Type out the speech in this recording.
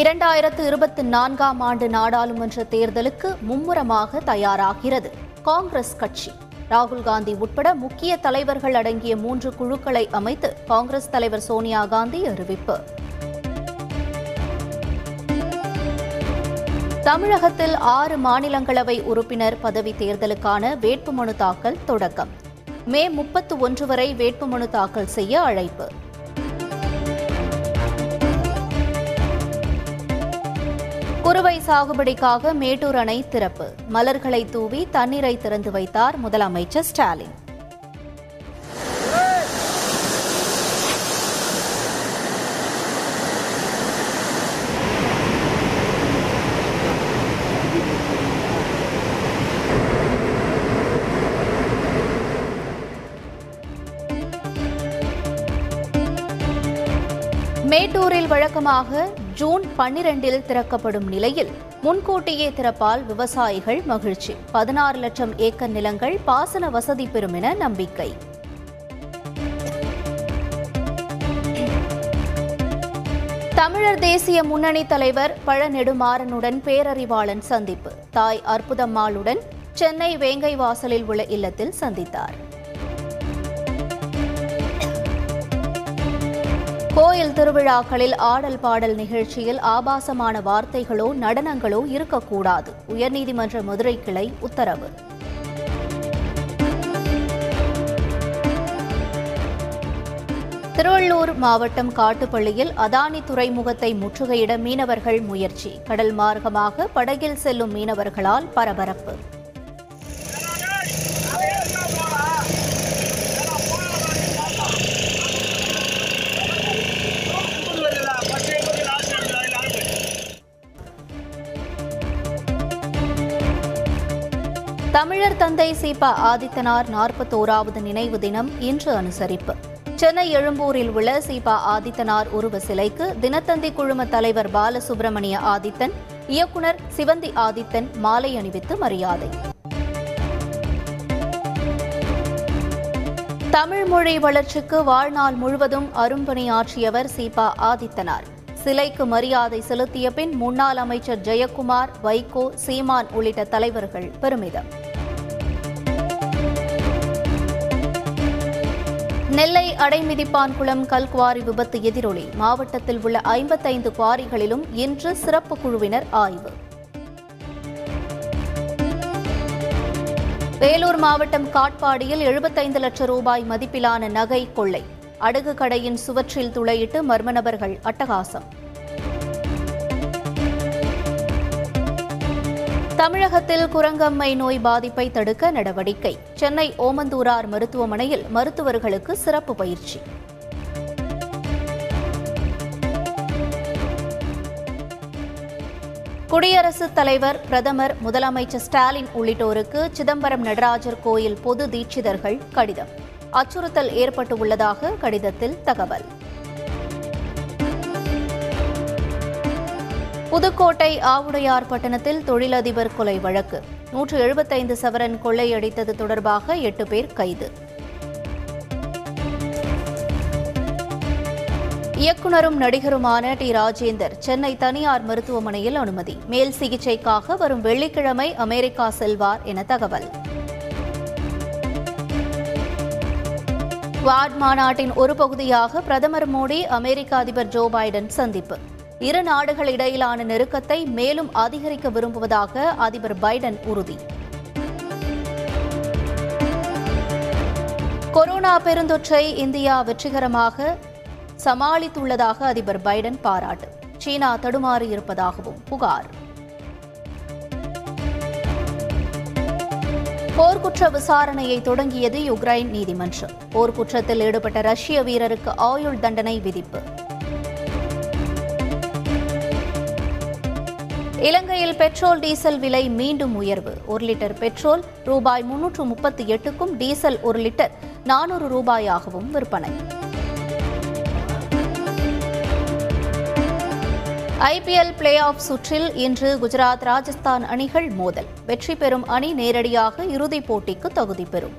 இரண்டாயிரத்து இருபத்தி நான்காம் ஆண்டு நாடாளுமன்ற தேர்தலுக்கு மும்முரமாக தயாராகிறது காங்கிரஸ் கட்சி ராகுல் காந்தி உட்பட முக்கிய தலைவர்கள் அடங்கிய மூன்று குழுக்களை அமைத்து காங்கிரஸ் தலைவர் சோனியா காந்தி அறிவிப்பு தமிழகத்தில் ஆறு மாநிலங்களவை உறுப்பினர் பதவி தேர்தலுக்கான வேட்புமனு தாக்கல் தொடக்கம் மே முப்பத்து ஒன்று வரை வேட்புமனு தாக்கல் செய்ய அழைப்பு குறுவை சாகுபடிக்காக மேட்டூர் அணை திறப்பு மலர்களை தூவி தண்ணீரை திறந்து வைத்தார் முதலமைச்சர் ஸ்டாலின் மேட்டூரில் வழக்கமாக ஜூன் பன்னிரண்டில் திறக்கப்படும் நிலையில் முன்கூட்டியே திறப்பால் விவசாயிகள் மகிழ்ச்சி பதினாறு லட்சம் ஏக்கர் நிலங்கள் பாசன வசதி பெறும் என நம்பிக்கை தமிழர் தேசிய முன்னணி தலைவர் பழநெடுமாறனுடன் பேரறிவாளன் சந்திப்பு தாய் அற்புதம்மாளுடன் சென்னை வேங்கை வாசலில் உள்ள இல்லத்தில் சந்தித்தார் கோயில் திருவிழாக்களில் ஆடல் பாடல் நிகழ்ச்சியில் ஆபாசமான வார்த்தைகளோ நடனங்களோ இருக்கக்கூடாது உயர்நீதிமன்ற மதுரை கிளை உத்தரவு திருவள்ளூர் மாவட்டம் காட்டுப்பள்ளியில் அதானி துறைமுகத்தை முற்றுகையிட மீனவர்கள் முயற்சி கடல் மார்க்கமாக படகில் செல்லும் மீனவர்களால் பரபரப்பு தமிழர் தந்தை சீபா ஆதித்தனார் நாற்பத்தோராவது நினைவு தினம் இன்று அனுசரிப்பு சென்னை எழும்பூரில் உள்ள சீபா ஆதித்தனார் உருவ சிலைக்கு தினத்தந்தி குழும தலைவர் பாலசுப்ரமணிய ஆதித்தன் இயக்குனர் சிவந்தி ஆதித்தன் மாலை அணிவித்து மரியாதை தமிழ் மொழி வளர்ச்சிக்கு வாழ்நாள் முழுவதும் அரும்பணியாற்றியவர் சீபா ஆதித்தனார் சிலைக்கு மரியாதை செலுத்திய பின் முன்னாள் அமைச்சர் ஜெயக்குமார் வைகோ சீமான் உள்ளிட்ட தலைவர்கள் பெருமிதம் நெல்லை அடைமிதிப்பான்குளம் கல்குவாரி விபத்து எதிரொலி மாவட்டத்தில் உள்ள ஐம்பத்தைந்து குவாரிகளிலும் இன்று சிறப்பு குழுவினர் ஆய்வு வேலூர் மாவட்டம் காட்பாடியில் எழுபத்தைந்து லட்சம் ரூபாய் மதிப்பிலான நகை கொள்ளை அடுகு கடையின் சுவற்றில் துளையிட்டு மர்ம நபர்கள் அட்டகாசம் தமிழகத்தில் குரங்கம்மை நோய் பாதிப்பை தடுக்க நடவடிக்கை சென்னை ஓமந்தூரார் மருத்துவமனையில் மருத்துவர்களுக்கு சிறப்பு பயிற்சி குடியரசுத் தலைவர் பிரதமர் முதலமைச்சர் ஸ்டாலின் உள்ளிட்டோருக்கு சிதம்பரம் நடராஜர் கோயில் பொது தீட்சிதர்கள் கடிதம் அச்சுறுத்தல் ஏற்பட்டுள்ளதாக கடிதத்தில் தகவல் புதுக்கோட்டை ஆவுடையார் பட்டணத்தில் தொழிலதிபர் கொலை வழக்கு நூற்று எழுபத்தைந்து சவரன் கொள்ளையடித்தது தொடர்பாக எட்டு பேர் கைது இயக்குனரும் நடிகருமான டி ராஜேந்தர் சென்னை தனியார் மருத்துவமனையில் அனுமதி மேல் சிகிச்சைக்காக வரும் வெள்ளிக்கிழமை அமெரிக்கா செல்வார் என தகவல் வார்ட் மாநாட்டின் ஒரு பகுதியாக பிரதமர் மோடி அமெரிக்க அதிபர் ஜோ பைடன் சந்திப்பு இரு நாடுகள் இடையிலான நெருக்கத்தை மேலும் அதிகரிக்க விரும்புவதாக அதிபர் பைடன் உறுதி கொரோனா பெருந்தொற்றை இந்தியா வெற்றிகரமாக சமாளித்துள்ளதாக அதிபர் பைடன் பாராட்டு சீனா தடுமாறியிருப்பதாகவும் புகார் போர்க்குற்ற விசாரணையை தொடங்கியது யுக்ரைன் நீதிமன்றம் போர்க்குற்றத்தில் ஈடுபட்ட ரஷ்ய வீரருக்கு ஆயுள் தண்டனை விதிப்பு இலங்கையில் பெட்ரோல் டீசல் விலை மீண்டும் உயர்வு ஒரு லிட்டர் பெட்ரோல் ரூபாய் முன்னூற்று முப்பத்தி எட்டுக்கும் டீசல் ஒரு லிட்டர் நானூறு ரூபாயாகவும் விற்பனை ஐபிஎல் பிளே ஆஃப் சுற்றில் இன்று குஜராத் ராஜஸ்தான் அணிகள் மோதல் வெற்றி பெறும் அணி நேரடியாக இறுதிப் போட்டிக்கு தகுதி பெறும்